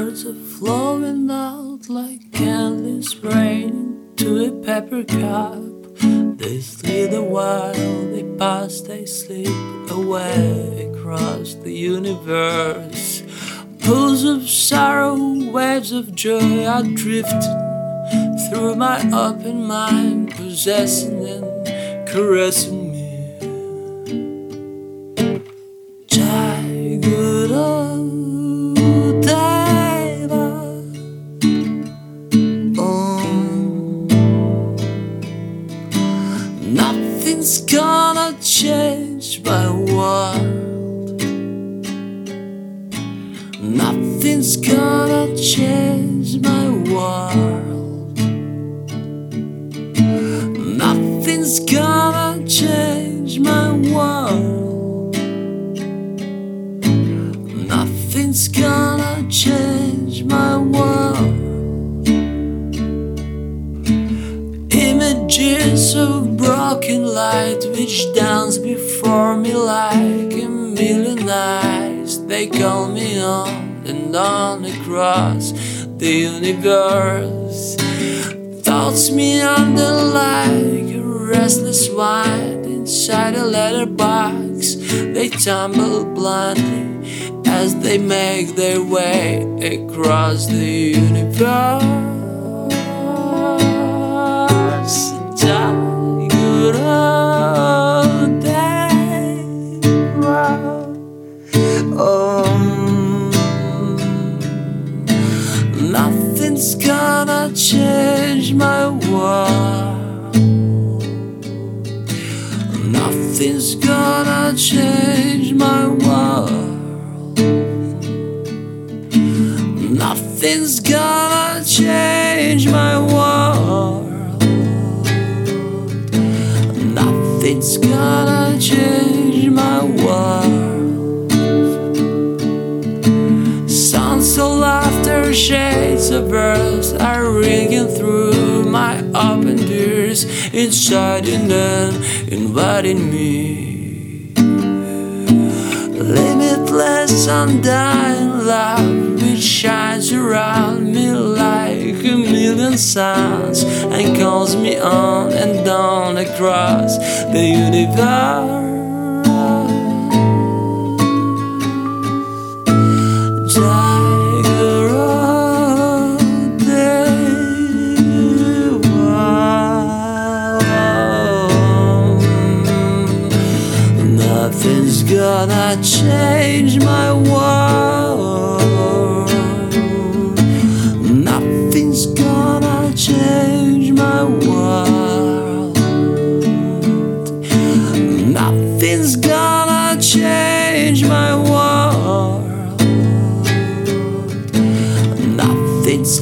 words are flowing out like endless rain to a paper cup. They slither while they pass, they slip away across the universe. Pools of sorrow, waves of joy are drifting through my open mind, possessing and caressing Nothing's gonna change my world. Nothing's gonna change my world. Nothing's gonna change my world. Nothing's gonna change my world. Of broken light which dance before me like a million eyes. They call me on and on across the universe. Thoughts me under like a restless wind inside a letterbox. They tumble blindly as they make their way across the universe. Nothing's gonna change my world. Nothing's gonna change my world. Nothing's gonna change my world. Nothing's gonna change my world. Shades of birds are ringing through my open doors, inciting and inviting me. Limitless, undying love which shines around me like a million suns and calls me on and on across the universe. Nothing's gonna change my world. Nothing's gonna change my world. Nothing's gonna change my world. Nothing's